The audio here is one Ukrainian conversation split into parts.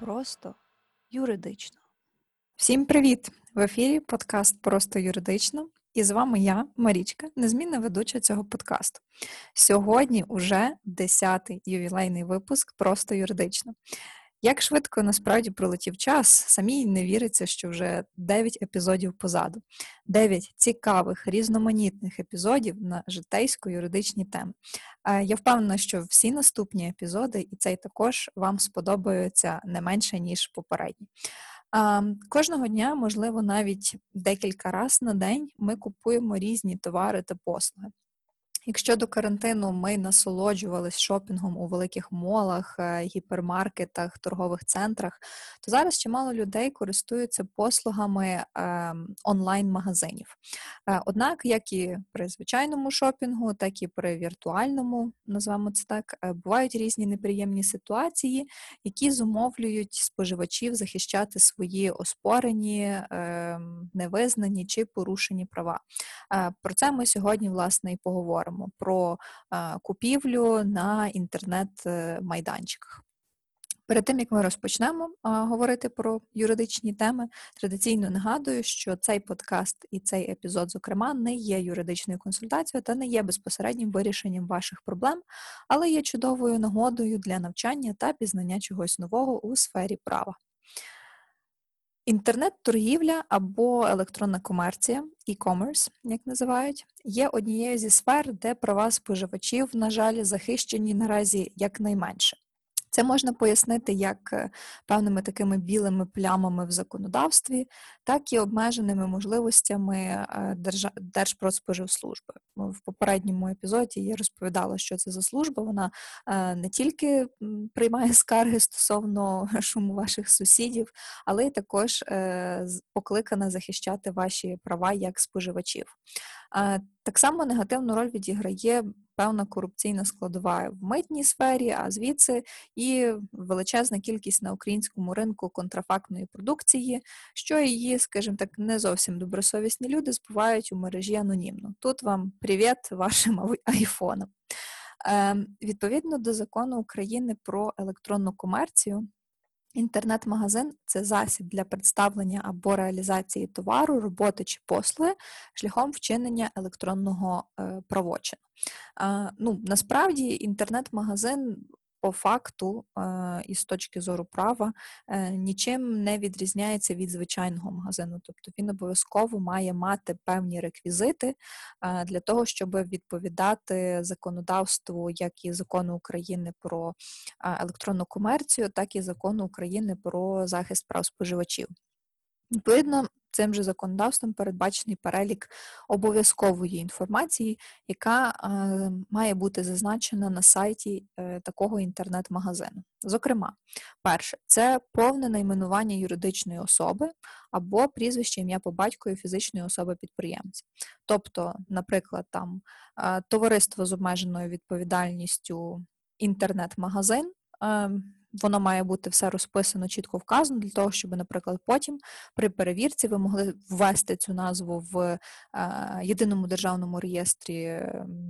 Просто юридично. Всім привіт! В ефірі подкаст Просто юридично. І з вами я, Марічка, незмінна ведуча цього подкасту. Сьогодні уже 10-й ювілейний випуск Просто юридично. Як швидко насправді пролетів час, самій не віриться, що вже 9 епізодів позаду, 9 цікавих, різноманітних епізодів на житейсько-юридичні теми. Е, я впевнена, що всі наступні епізоди, і цей також вам сподобаються не менше, ніж попередні. Кожного дня, можливо, навіть декілька разів на день ми купуємо різні товари та послуги. Якщо до карантину ми насолоджувалися шопінгом у великих молах, е, гіпермаркетах, торгових центрах, то зараз чимало людей користуються послугами ем, онлайн-магазинів. Е, однак, як і при звичайному шопінгу, так і при віртуальному, назвемо це так, е, бувають різні неприємні ситуації, які зумовлюють споживачів захищати свої оспорені, невизнані чи порушені права. Про це ми сьогодні власне і поговоримо говоримо про купівлю на інтернет-майданчиках. Перед тим як ми розпочнемо а, говорити про юридичні теми, традиційно нагадую, що цей подкаст і цей епізод, зокрема, не є юридичною консультацією та не є безпосереднім вирішенням ваших проблем, але є чудовою нагодою для навчання та пізнання чогось нового у сфері права. Інтернет-торгівля або електронна комерція, e-commerce, як називають, є однією зі сфер, де права споживачів, на жаль, захищені наразі якнайменше. Це можна пояснити як е, певними такими білими плямами в законодавстві, так і обмеженими можливостями е, Держпродспоживслужби. В попередньому епізоді я розповідала, що це за служба. Вона е, не тільки приймає скарги стосовно шуму ваших сусідів, але й також покликана захищати ваші права як споживачів. Так само негативну роль відіграє певна корупційна складова в митній сфері, а звідси і величезна кількість на українському ринку контрафактної продукції, що її, скажімо так, не зовсім добросовісні люди збувають у мережі анонімно. Тут вам привіт вашим айфонам. Ем, відповідно до закону України про електронну комерцію. Інтернет-магазин це засіб для представлення або реалізації товару, роботи чи послуги шляхом вчинення електронного е, правочину. Ну, Насправді інтернет-магазин по факту е, і з точки зору права е, нічим не відрізняється від звичайного магазину. Тобто він обов'язково має мати певні реквізити е, для того, щоб відповідати законодавству, як і закону України про електронну комерцію, так і закону України про захист прав споживачів. Відповідно, цим же законодавством передбачений перелік обов'язкової інформації, яка е, має бути зазначена на сайті е, такого інтернет-магазину. Зокрема, перше, це повне найменування юридичної особи або прізвище ім'я по батькові фізичної особи-підприємця. Тобто, наприклад, там е, товариство з обмеженою відповідальністю інтернет-магазин. Воно має бути все розписано, чітко вказано, для того, щоб, наприклад, потім при перевірці ви могли ввести цю назву в е, єдиному державному реєстрі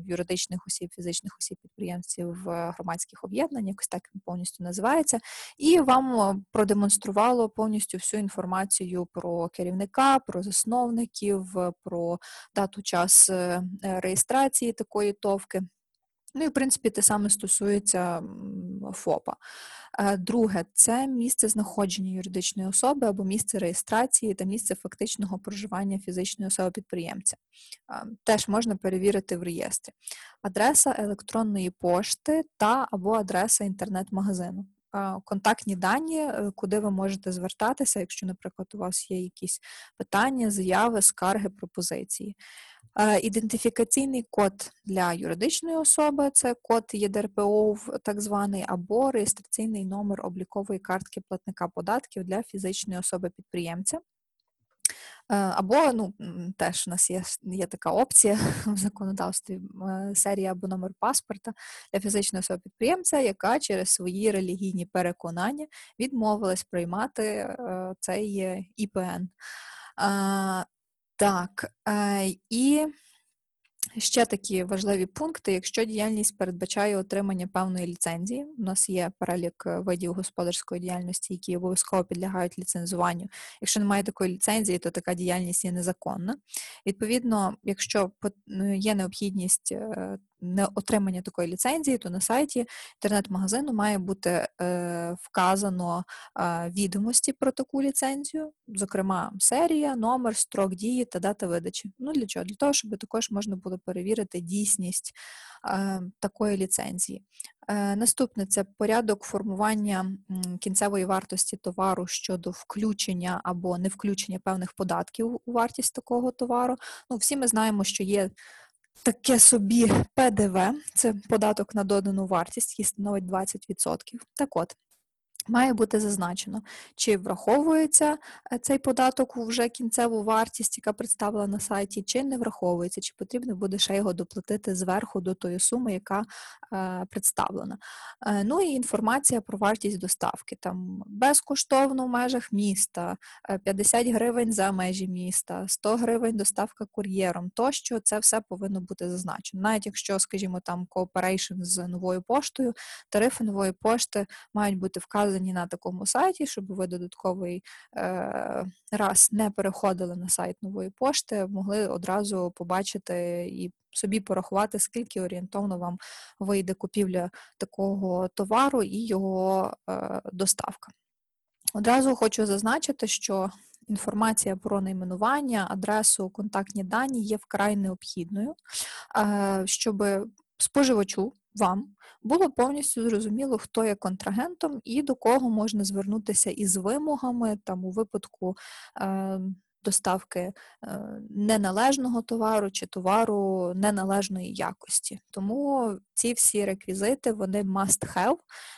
юридичних осіб, фізичних осіб, підприємців, громадських об'єднань, якось так повністю називається, і вам продемонструвало повністю всю інформацію про керівника, про засновників, про дату час е, реєстрації такої товки. Ну і в принципі те саме стосується ФОПа. Е, друге, це місце знаходження юридичної особи або місце реєстрації та місце фактичного проживання фізичної особи-підприємця. Е, теж можна перевірити в реєстрі. Адреса електронної пошти та або адреса інтернет-магазину. Е, контактні дані, куди ви можете звертатися, якщо, наприклад, у вас є якісь питання, заяви, скарги, пропозиції. Е, ідентифікаційний код для юридичної особи це код ЄДРПО, так званий, або реєстраційний номер облікової картки платника податків для фізичної особи-підприємця. Е, або ну, теж у нас є є така опція в законодавстві е, серія або номер паспорта для фізичної особи підприємця, яка через свої релігійні переконання відмовилась приймати цей ІПН. Так, і Ще такі важливі пункти, якщо діяльність передбачає отримання певної ліцензії, у нас є перелік е, видів господарської діяльності, які обов'язково підлягають ліцензуванню. Якщо немає такої ліцензії, то така діяльність є незаконна. Відповідно, якщо ну, є необхідність не отримання такої ліцензії, то на сайті інтернет-магазину має бути е, вказано е, відомості про таку ліцензію, зокрема серія, номер, строк дії та дата видачі. Ну для чого? Для того, щоб також можна було перевірити дійсність е, такої ліцензії. Е, наступне це порядок формування кінцевої вартості товару щодо включення або не включення певних податків у вартість такого товару. Ну, Всі ми знаємо, що є таке собі ПДВ, це податок на додану вартість, який становить 20%. Так от, Має бути зазначено, чи враховується е, цей податок у вже кінцеву вартість, яка представлена на сайті, чи не враховується, чи потрібно буде ще його доплатити зверху до тої суми, яка е, представлена. Е, ну і інформація про вартість доставки. Там безкоштовно в межах міста, 50 е, гривень за межі міста, 100 гривень доставка кур'єром, тощо це все повинно бути зазначено. Навіть якщо, скажімо, там кооперейшн з новою поштою, тарифи нової пошти мають бути вказані вказані на такому сайті, щоб ви додатковий е, раз не переходили на сайт нової пошти, могли одразу побачити і собі порахувати, скільки орієнтовно вам вийде купівля такого товару і його е, доставка. Одразу хочу зазначити, що інформація про найменування, адресу, контактні дані є вкрай необхідною, е, щоб споживачу вам було повністю зрозуміло, хто є контрагентом і до кого можна звернутися із вимогами там у випадку. Е, Доставки е, неналежного товару чи товару неналежної якості. Тому ці всі реквізити вони must have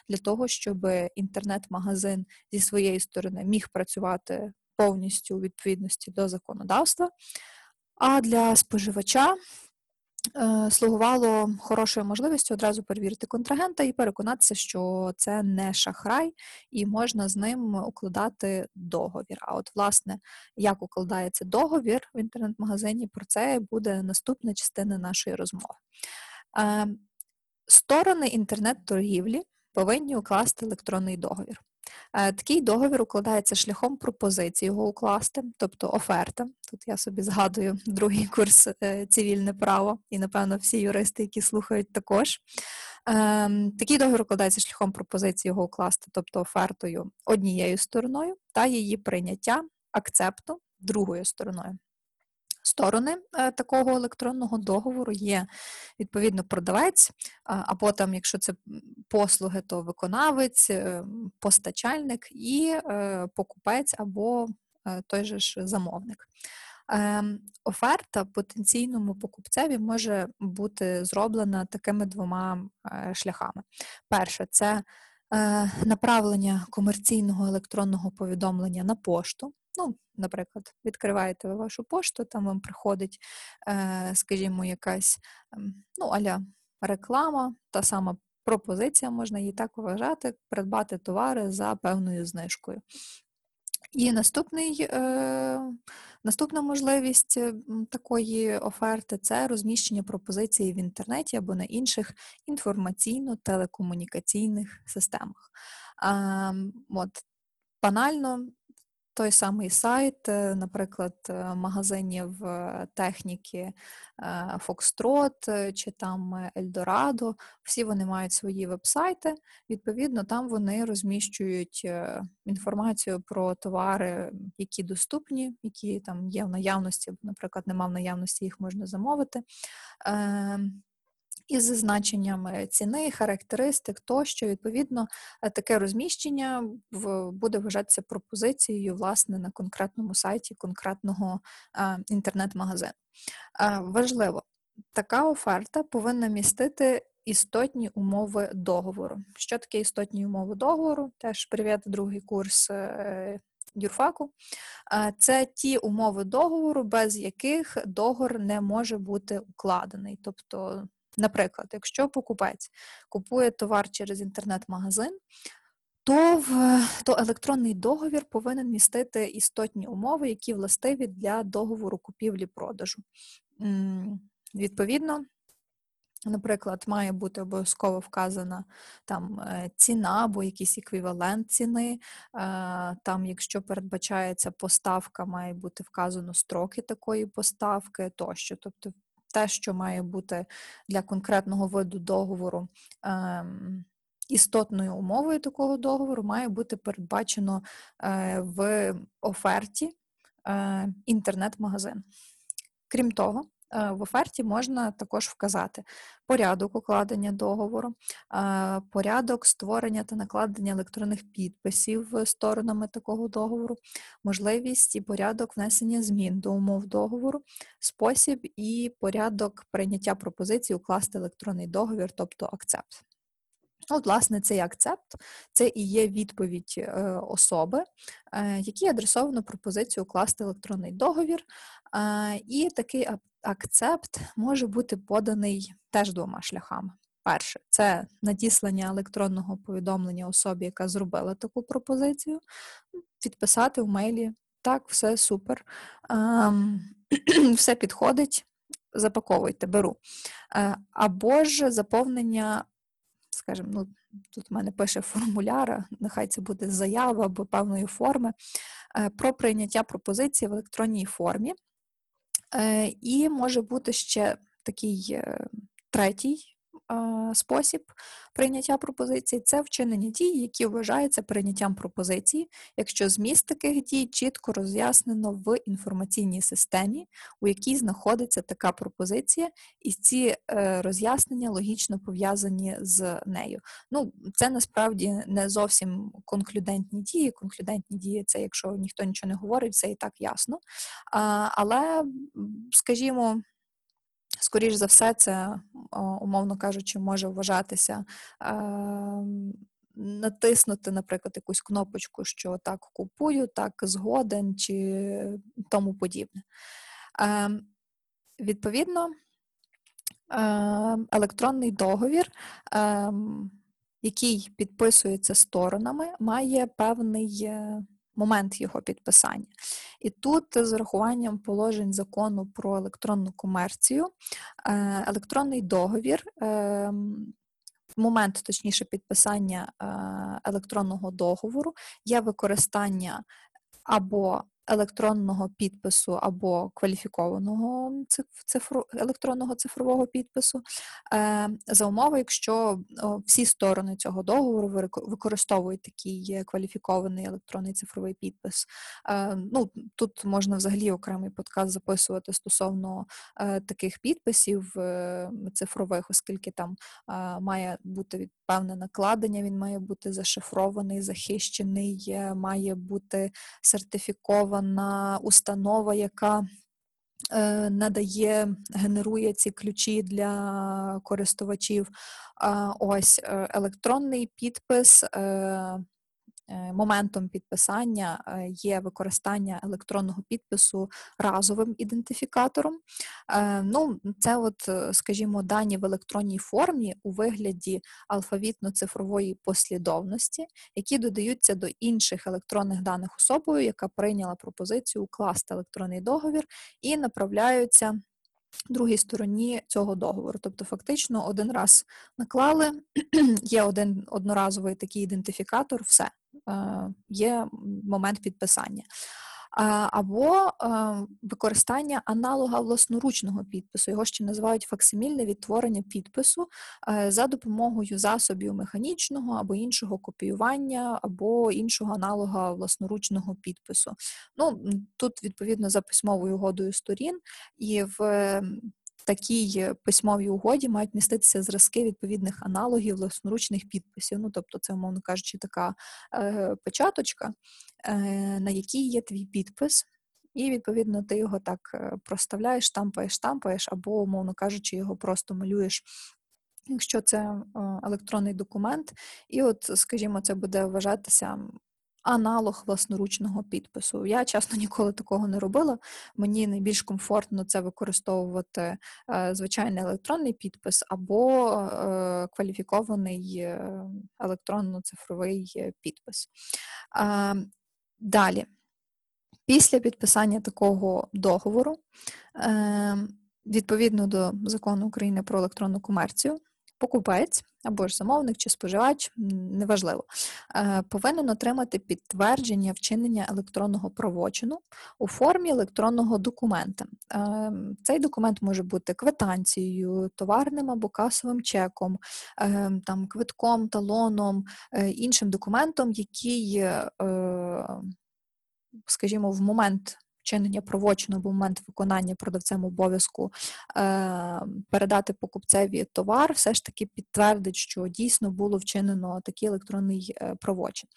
для того, щоб інтернет-магазин зі своєї сторони міг працювати повністю у відповідності до законодавства. А для споживача слугувало хорошою можливістю одразу перевірити контрагента і переконатися, що це не шахрай, і можна з ним укладати договір. А от, власне, як укладається договір в інтернет-магазині, про це буде наступна частина нашої розмови. Е, сторони інтернет-торгівлі повинні укласти електронний договір. Е, такий договір укладається шляхом пропозиції його укласти, тобто оферта. Тут я собі згадую другий курс е, цивільне право, і, напевно, всі юристи, які слухають, також. Ем, такий договір укладається шляхом пропозиції його укласти, тобто офертою однією стороною, та її прийняття акцепту другою стороною. Сторони е, такого електронного договору є відповідно продавець, або там, якщо це послуги, то виконавець, е, постачальник і е, покупець або той же ж замовник. Ем, оферта потенційному покупцеві може бути зроблена такими двома шляхами. Перше, це направлення комерційного електронного повідомлення на пошту. Ну, наприклад, відкриваєте ви вашу пошту, там вам приходить, е, скажімо, якась ем, ну, аля реклама, та сама пропозиція, можна її так вважати, придбати товари за певною знижкою. І наступний, е, наступна можливість такої оферти це розміщення пропозиції в інтернеті або на інших інформаційно-телекомунікаційних системах. Е, от, Банально той самий сайт, е, наприклад, е, магазинів е, техніки Foxtrot чи там Eldorado, всі вони мають свої вебсайти. Відповідно, там вони розміщують інформацію про товари, які доступні, які там є в наявності, наприклад, нема в наявності, їх можна замовити. Із зазначеннями ціни, характеристик тощо, відповідно, е, таке розміщення буде вважатися пропозицією власне на конкретному сайті конкретного е, інтернет-магазину. Е, важливо, така оферта повинна містити істотні умови договору. Що таке істотні умови договору? Теж привіт, другий курс. Юрфаку, це ті умови договору, без яких договор не може бути укладений. Тобто Наприклад, якщо покупець купує товар через інтернет-магазин, то в то електронний договір повинен містити істотні умови, які властиві для договору купівлі-продажу. Відповідно, Наприклад, має бути обов'язково вказана там е, ціна або якийсь еквівалент ціни. Е, там, якщо передбачається поставка, має бути вказано строки такої поставки тощо. Тобто те, що має бути для конкретного виду договору ем, істотною умовою такого договору, має бути передбачено е, в оферті інтернет-магазин. Крім того, Е, в оферті можна також вказати порядок укладення договору, е, порядок створення та накладення електронних підписів сторонами такого договору, можливість і порядок внесення змін до умов договору, спосіб і порядок прийняття пропозиції укласти електронний договір, тобто акцепт. От, власне, цей акцепт це і є відповідь е, особи, е, якій адресовано пропозицію укласти електронний договір. Е, і такий акцепт може бути поданий теж двома шляхами. Перше, це надіслання електронного повідомлення особі, яка зробила таку пропозицію, підписати в мейлі. Так, все супер, ем, все підходить, запаковуйте, беру. Або ж заповнення скажімо, ну, тут в мене пише формуляр, нехай це буде заява або певної форми, е, про прийняття пропозиції в електронній формі. Е, і може бути ще такий е, третій спосіб прийняття пропозиції це вчинення дій, які вважаються прийняттям пропозиції, якщо зміст таких дій чітко роз'яснено в інформаційній системі, у якій знаходиться така пропозиція, і ці е, роз'яснення логічно пов'язані з нею. Ну, це насправді не зовсім конклюдентні дії. Конклюдентні дії це якщо ніхто нічого не говорить, це і так ясно. Але, скажімо, скоріш за все, це, умовно кажучи, може вважатися. Натиснути, наприклад, якусь кнопочку, що так купую, так згоден чи тому подібне. Відповідно, електронний договір, який підписується сторонами, має певний е, момент його підписання. І тут з урахуванням положень закону про електронну комерцію, е, електронний договір. В момент, точніше, підписання е, електронного договору є використання або електронного підпису або кваліфікованого цифру, електронного цифрового підпису, е, за умови, якщо всі сторони цього договору використовують такий кваліфікований електронний цифровий підпис. Е, ну, Тут можна взагалі окремий подкаст записувати стосовно е, таких підписів цифрових, оскільки там має бути певне накладення, він має бути зашифрований, захищений, має бути сертифікована установа, яка е, надає, генерує ці ключі для користувачів. Ось е, електронний підпис е, Е, моментом підписання е, є використання електронного підпису разовим ідентифікатором. Е, ну, Це, от, скажімо, дані в електронній формі у вигляді алфавітно-цифрової послідовності, які додаються до інших електронних даних особою, яка прийняла пропозицію укласти електронний договір і направляються. Другій стороні цього договору. Тобто, фактично, один раз наклали, є один одноразовий такий ідентифікатор, все. Є момент підписання. Або використання аналога власноручного підпису, його ще називають факсимільне відтворення підпису е, за допомогою засобів механічного або іншого копіювання, або іншого аналога власноручного підпису. Ну, Тут, відповідно, за письмовою угодою сторін, і в такій письмовій угоді мають міститися зразки відповідних аналогів власноручних підписів. Ну, тобто, це, умовно кажучи, така е, печаточка, е, на якій є твій підпис. І, відповідно, ти його так е, проставляєш, штампаєш, штампаєш, або, умовно кажучи, його просто малюєш, якщо це е, електронний документ. І, от, скажімо, це буде вважатися аналог власноручного підпису. Я чесно ніколи такого не робила. Мені найбільш комфортно це використовувати е, звичайний електронний підпис або е, кваліфікований е, електронно-цифровий підпис. Далі. Після підписання такого договору Відповідно до закону України про електронну комерцію, покупець або ж замовник чи споживач, неважливо, е, повинен отримати підтвердження вчинення електронного правочину у формі електронного документа. Е, цей документ може бути квитанцією, товарним або касовим чеком, е, там, квитком, талоном, іншим документом, який, скажімо, в момент вчинення правочину в момент виконання продавцем обов'язку е, передати покупцеві товар, все ж таки підтвердить, що дійсно було вчинено такий електронний е, правочин.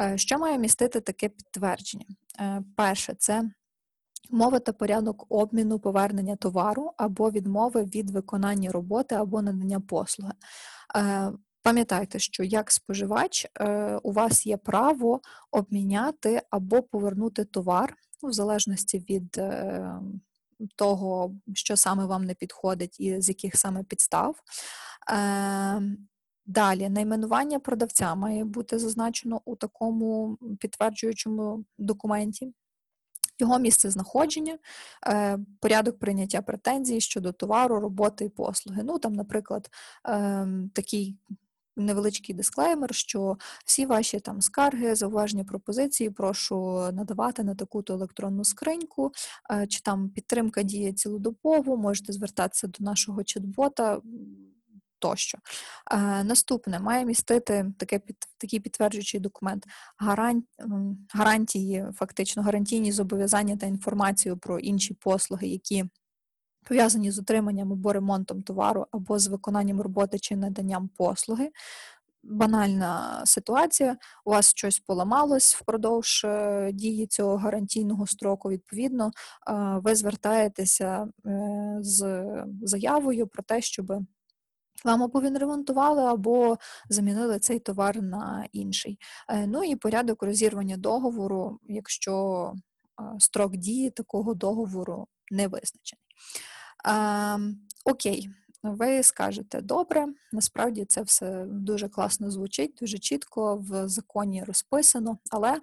Е, що має містити таке підтвердження? Е, перше, це мова та порядок обміну повернення товару або відмови від виконання роботи або надання послуги. Е, Пам'ятайте, що як споживач е, у вас є право обміняти або повернути товар ну, в залежності від е, того, що саме вам не підходить і з яких саме підстав. Е, Далі найменування продавця має бути зазначено у такому підтверджуючому документі. Його місце знаходження, е, порядок прийняття претензій щодо товару, роботи і послуги. Ну, там, наприклад, ем, такий невеличкий дисклеймер, що всі ваші там скарги, зауваження пропозиції прошу надавати на таку-то електронну скриньку, е, чи там підтримка діє цілодобово, можете звертатися до нашого чат-бота. Тощо. Е, Наступне має містити таке під, такий підтверджуючий документ гаран, гарантії, фактично гарантійні зобов'язання та інформацію про інші послуги, які пов'язані з утриманням або ремонтом товару, або з виконанням роботи чи наданням послуги. Банальна ситуація, у вас щось поламалось впродовж е, дії цього гарантійного строку. Відповідно, е, ви звертаєтеся е, з заявою про те, щоб вам або відремонтували, або замінили цей товар на інший. Ну і порядок розірвання договору, якщо строк дії такого договору не визначений. А, Окей, ви скажете добре, насправді це все дуже класно звучить, дуже чітко в законі розписано, але.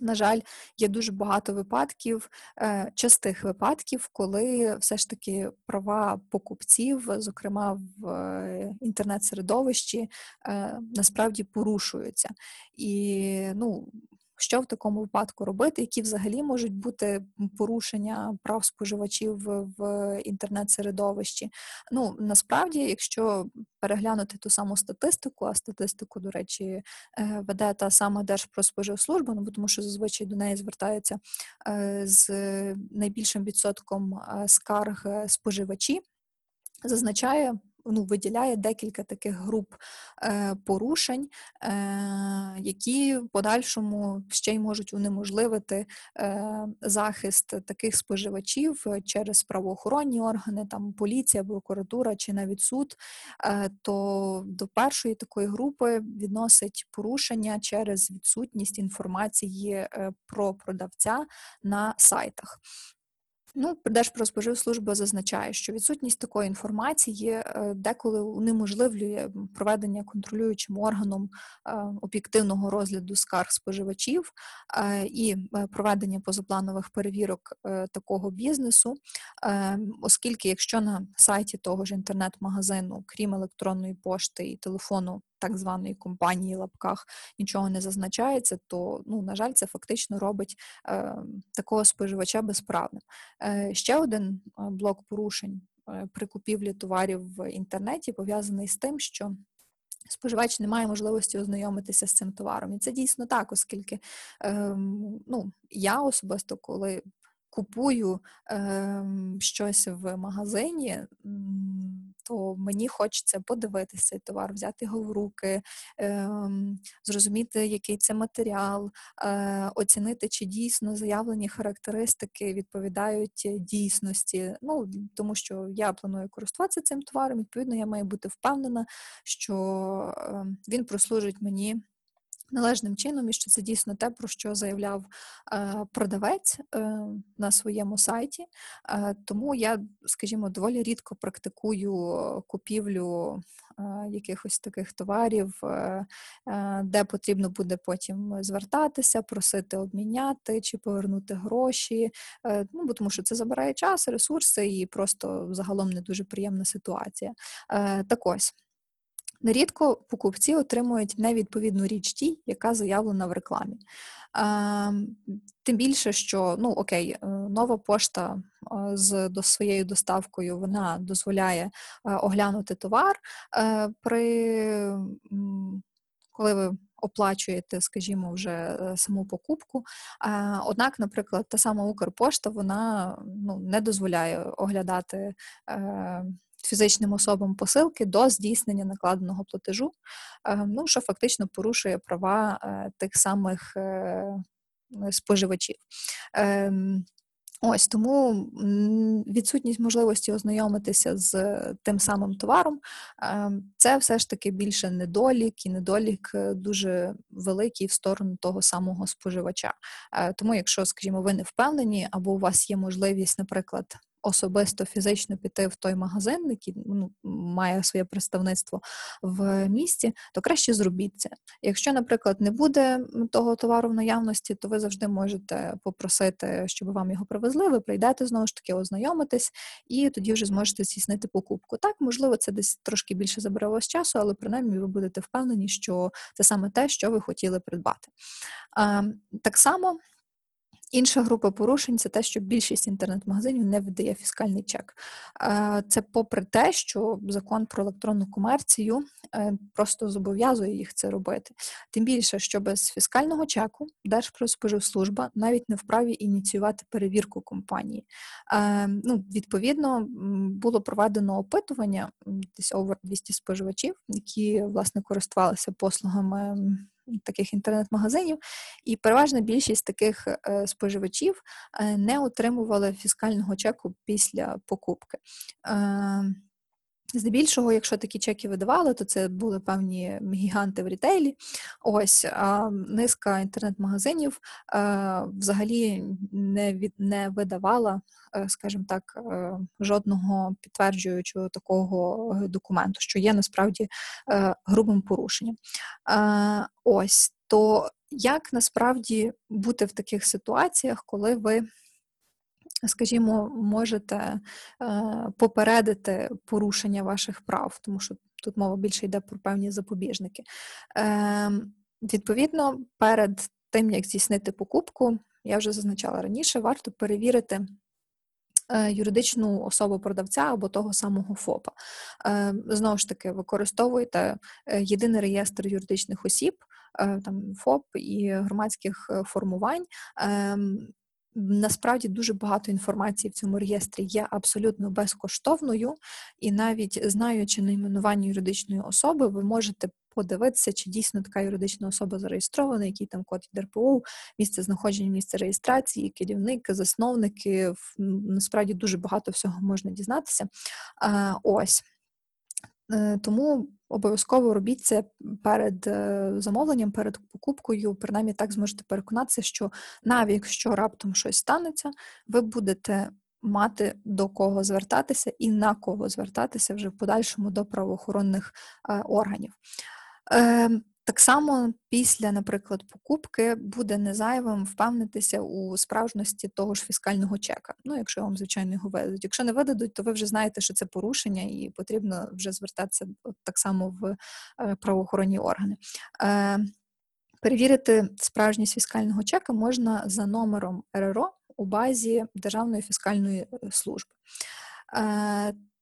На жаль, є дуже багато випадків, е, частих випадків, коли все ж таки права покупців, зокрема в е, інтернет-середовищі, е, насправді порушуються. І ну, що в такому випадку робити, які взагалі можуть бути порушення прав споживачів в інтернет-середовищі? Ну насправді, якщо переглянути ту саму статистику, а статистику, до речі, е, веде та сама Держпродспоживслужба, ну тому що зазвичай до неї звертаються е, з найбільшим відсотком е, скарг споживачі, зазначає ну, виділяє декілька таких груп е, порушень, е, які в подальшому ще й можуть унеможливити е, захист таких споживачів через правоохоронні органи, там поліція, прокуратура чи навіть суд, е, то до першої такої групи відносить порушення через відсутність інформації е, про продавця на сайтах. Ну, Держпродспоживслужба зазначає, що відсутність такої інформації е, деколи унеможливлює проведення контролюючим органом е, об'єктивного розгляду скарг споживачів е, і проведення позапланових перевірок такого бізнесу, оскільки якщо на сайті того ж інтернет-магазину, крім електронної пошти і телефону, так званої компанії лапках нічого не зазначається, то, ну, на жаль, це фактично робить е, такого споживача безправним. Е, Ще один е, блок порушень е, при купівлі товарів в інтернеті пов'язаний з тим, що Споживач не має можливості ознайомитися з цим товаром. І це дійсно так, оскільки е, ну, я особисто, коли купую е, щось в магазині, то мені хочеться подивитися цей товар, взяти його в руки, е, зрозуміти, який це матеріал, е, оцінити, чи дійсно заявлені характеристики відповідають дійсності. Ну, Тому що я планую користуватися цим товаром, відповідно, я маю бути впевнена, що ем, він прослужить мені належним чином, і що це дійсно те, про що заявляв е, продавець е, на своєму сайті. Е, тому я, скажімо, доволі рідко практикую купівлю якихось таких товарів, де потрібно буде потім звертатися, просити обміняти чи повернути гроші. Ну, бо тому що це забирає час, ресурси і просто загалом не дуже приємна ситуація. Так ось. Нерідко покупці отримують невідповідну річ тій, яка заявлена в рекламі. Тим більше, що ну окей, е, нова пошта з до своєю доставкою вона дозволяє е, оглянути товар е, при коли ви оплачуєте, скажімо, вже саму покупку. Однак, наприклад, та сама Укрпошта вона ну, не дозволяє оглядати фізичним особам посилки до здійснення накладеного платежу, е, ну що фактично порушує права е, тих самих е, споживачів. Ем, ось тому відсутність можливості ознайомитися з тим самим товаром, це все ж таки більше недолік, і недолік дуже великий в сторону того самого споживача. Тому, якщо, скажімо, ви не впевнені, або у вас є можливість, наприклад, особисто фізично піти в той магазин, який ну, має своє представництво в місті, то краще зробіть це. Якщо, наприклад, не буде того товару в наявності, то ви завжди можете попросити, щоб вам його привезли. Ви прийдете знову ж таки, ознайомитись, і тоді вже зможете здійснити покупку. Так, можливо, це десь трошки більше забере вас часу, але принаймні ви будете впевнені, що це саме те, що ви хотіли придбати. Так само. Інша група порушень це те, що більшість інтернет-магазинів не видає фіскальний чек. Це попри те, що закон про електронну комерцію е, просто зобов'язує їх це робити. Тим більше, що без фіскального чеку Держпродспоживслужба навіть не вправі ініціювати перевірку компанії. Ну, Відповідно, було проведено опитування десь over 200 споживачів, які власне користувалися послугами таких інтернет-магазинів, і переважна більшість таких е, споживачів е, не отримували фіскального чеку після покупки. Е, здебільшого, якщо такі чеки видавали, то це були певні гіганти в рітейлі. Ось а низка інтернет-магазинів а, взагалі не від не видавала, скажімо так, жодного підтверджуючого такого документу, що є насправді грубим порушенням. Ось то як насправді бути в таких ситуаціях, коли ви скажімо, можете е, попередити порушення ваших прав, тому що тут мова більше йде про певні запобіжники. Ем, відповідно, перед тим, як здійснити покупку, я вже зазначала раніше, варто перевірити. Е, юридичну особу продавця або того самого ФОПа. Ем, знову ж таки, використовуйте е, єдиний реєстр юридичних осіб, там ФОП і громадських формувань. Насправді дуже багато інформації в цьому реєстрі є абсолютно безкоштовною, і навіть знаючи найменування юридичної особи, ви можете подивитися, чи дійсно така юридична особа зареєстрована, який там код ДРПУ, місце знаходження, місце реєстрації, керівник, засновники. Насправді дуже багато всього можна дізнатися. Ось. Е, тому обов'язково робіть це перед е, замовленням, перед покупкою. Принаймні так зможете переконатися, що навіть якщо раптом щось станеться, ви будете мати до кого звертатися і на кого звертатися вже в подальшому до правоохоронних е, органів. Так само після, наприклад, покупки буде незайвим впевнитися у справжності того ж фіскального чека. Ну, якщо вам, звичайно, його видадуть. Якщо не видадуть, то ви вже знаєте, що це порушення, і потрібно вже звертатися так само в е, правоохоронні органи. Е, перевірити справжність фіскального чека можна за номером РРО у базі Державної фіскальної е, служби.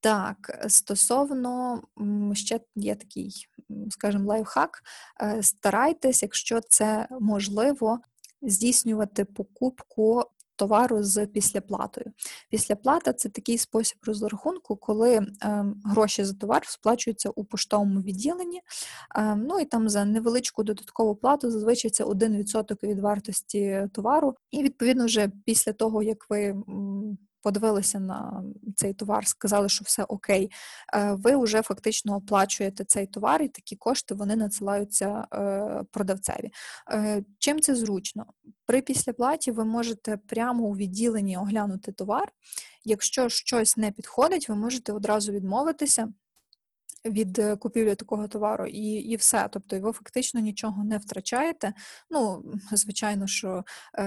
Так, стосовно ще є такий, скажімо, лайфхак. Е, старайтесь, якщо це можливо, здійснювати покупку товару з післяплатою. Післяплата це такий спосіб розрахунку, коли е, гроші за товар сплачуються у поштовому відділенні. Е, ну і там за невеличку додаткову плату зазвичай це 1% від вартості товару. І відповідно вже після того, як ви подивилися на цей товар, сказали, що все окей, е, ви вже фактично оплачуєте цей товар, і такі кошти вони надсилаються е, продавцеві. Е, чим це зручно? При післяплаті ви можете прямо у відділенні оглянути товар. Якщо щось не підходить, ви можете одразу відмовитися від е, купівлі такого товару, і і все. Тобто ви фактично нічого не втрачаєте. Ну, звичайно, що е,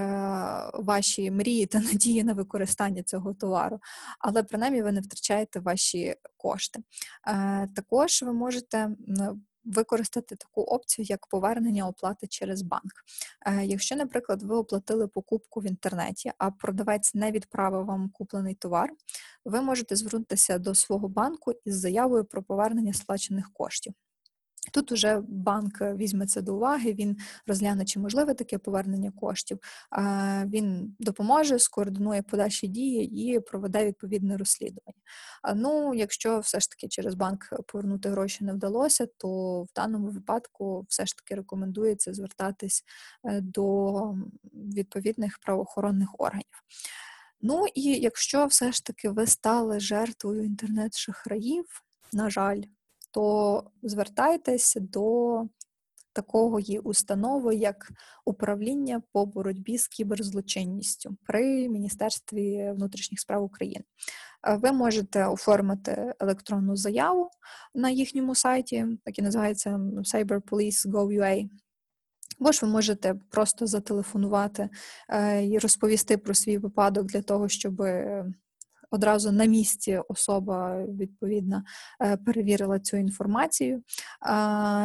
ваші мрії та надії на використання цього товару, але принаймні ви не втрачаєте ваші кошти. Е, Також ви можете використати таку опцію, як повернення оплати через банк. Е, якщо, наприклад, ви оплатили покупку в інтернеті, а продавець не відправив вам куплений товар, ви можете звернутися до свого банку із заявою про повернення сплачених коштів. Тут уже банк візьме це до уваги, він розгляне, чи можливе таке повернення коштів, він допоможе, скоординує подальші дії і проведе відповідне розслідування. Ну, якщо все ж таки через банк повернути гроші не вдалося, то в даному випадку все ж таки рекомендується звертатись е, до відповідних правоохоронних органів. Ну і якщо все ж таки ви стали жертвою інтернет-шахраїв, на жаль то звертайтесь до такої установи, як управління по боротьбі з кіберзлочинністю при Міністерстві внутрішніх справ України. Е, ви можете оформити електронну заяву на їхньому сайті, який називається cyberpolice.gov.ua, або ж ви можете просто зателефонувати е, і розповісти про свій випадок для того, щоб одразу на місці особа відповідно е, перевірила цю інформацію.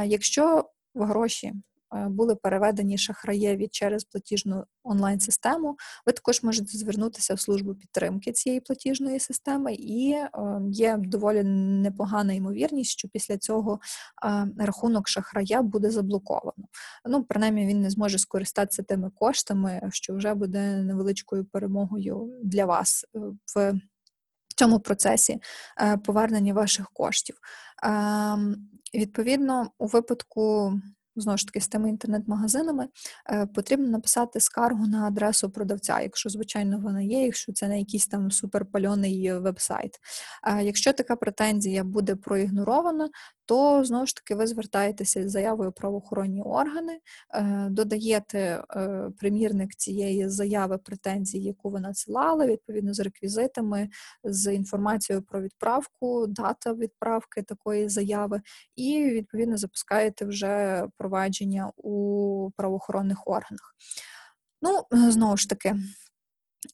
Якщо гроші е, були переведені шахраєві через платіжну онлайн-систему, ви також можете звернутися в службу підтримки цієї платіжної системи, і е, є доволі непогана ймовірність, що після цього рахунок шахрая буде заблоковано. Ну, принаймні, він не зможе скористатися тими коштами, що вже буде невеличкою перемогою для вас в цьому процесі е, повернення ваших коштів. Ем, відповідно, у випадку знову ж таки з тими інтернет-магазинами е, потрібно написати скаргу на адресу продавця, якщо, звичайно, вона є, якщо це не якийсь там суперпальоний веб-сайт. Е, якщо така претензія буде проігнорована, то знову ж таки ви звертаєтеся з заявою правоохоронні органи, е, додаєте примірник цієї заяви претензії, яку ви надсилали, відповідно з реквізитами, з інформацією про відправку, дата відправки такої заяви, і відповідно запускаєте вже провадження у правоохоронних органах. Ну, е, знову ж таки,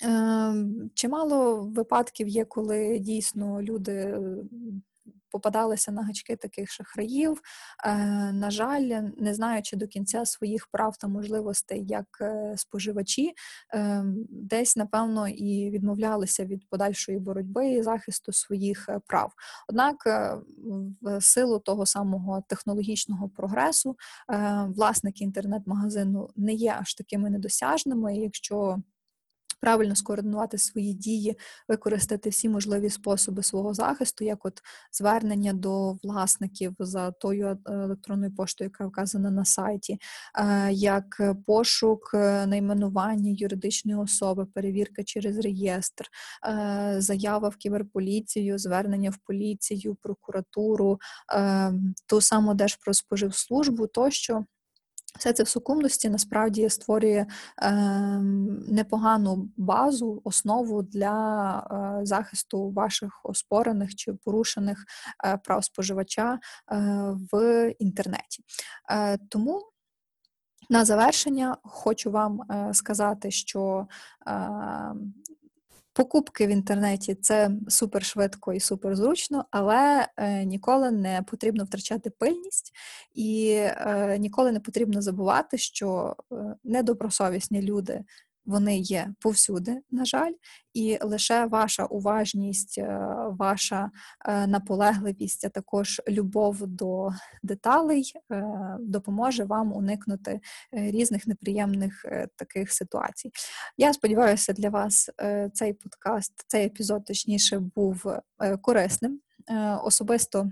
ем, чимало випадків є, коли дійсно люди попадалися на гачки таких шахраїв. Е, на жаль, не знаючи до кінця своїх прав та можливостей як е, споживачі, е, десь напевно і відмовлялися від подальшої боротьби і захисту своїх прав. Однак, в силу того самого технологічного прогресу, власники інтернет-магазину не є аж такими недосяжними, якщо правильно скоординувати свої дії, використати всі можливі способи свого захисту, як от звернення до власників за тою е, електронною поштою, яка вказана на сайті, е, як пошук е, найменування юридичної особи, перевірка через реєстр, заява в кіберполіцію, звернення в поліцію, прокуратуру, ту саму Держпродспоживслужбу тощо. Все це в сукупності насправді створює е, непогану базу, основу для е, захисту ваших оспорених чи порушених е, прав споживача е, в інтернеті. Е, тому на завершення хочу вам е, сказати, що Покупки в інтернеті це супер швидко і супер зручно, але е, ніколи не потрібно втрачати пильність, і е, ніколи не потрібно забувати, що е, недобросовісні люди вони є повсюди, на жаль, і лише ваша уважність, е, ваша е, наполегливість, а також любов до деталей е, допоможе вам уникнути різних неприємних таких ситуацій. Я сподіваюся, для вас цей подкаст, цей епізод точніше був корисним. Особисто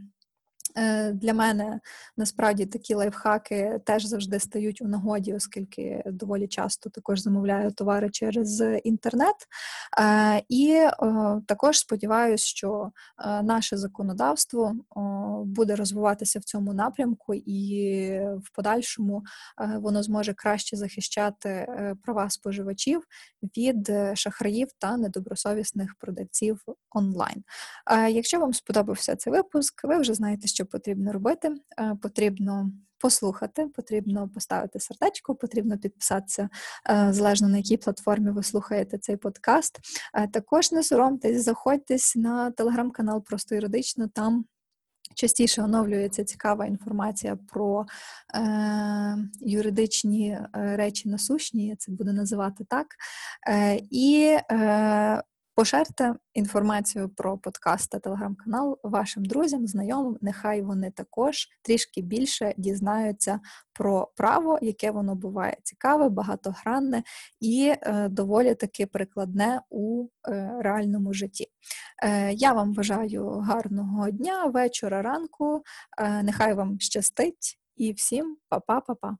для мене насправді такі лайфхаки теж завжди стають у нагоді, оскільки доволі часто також замовляю товари через інтернет. Е, і також сподіваюся, що е, наше законодавство буде розвиватися в цьому напрямку, і в подальшому воно зможе краще захищати права споживачів від шахраїв та недобросовісних продавців онлайн. Якщо вам сподобався цей випуск, ви вже знаєте, що потрібно робити. Потрібно послухати, потрібно поставити сердечко, потрібно підписатися залежно на якій платформі ви слухаєте цей подкаст. Також не соромтесь, заходьтесь на телеграм-канал Просто юридично там. Частіше оновлюється цікава інформація про е, юридичні е, речі насущні, я це буду називати так. Е, І е, Поширте інформацію про подкаст та телеграм-канал вашим друзям, знайомим. Нехай вони також трішки більше дізнаються про право, яке воно буває цікаве, багатогранне і е, доволі таки прикладне у е, реальному житті. Е, я вам бажаю гарного дня, вечора, ранку. Е, нехай вам щастить і всім па-па-па-па!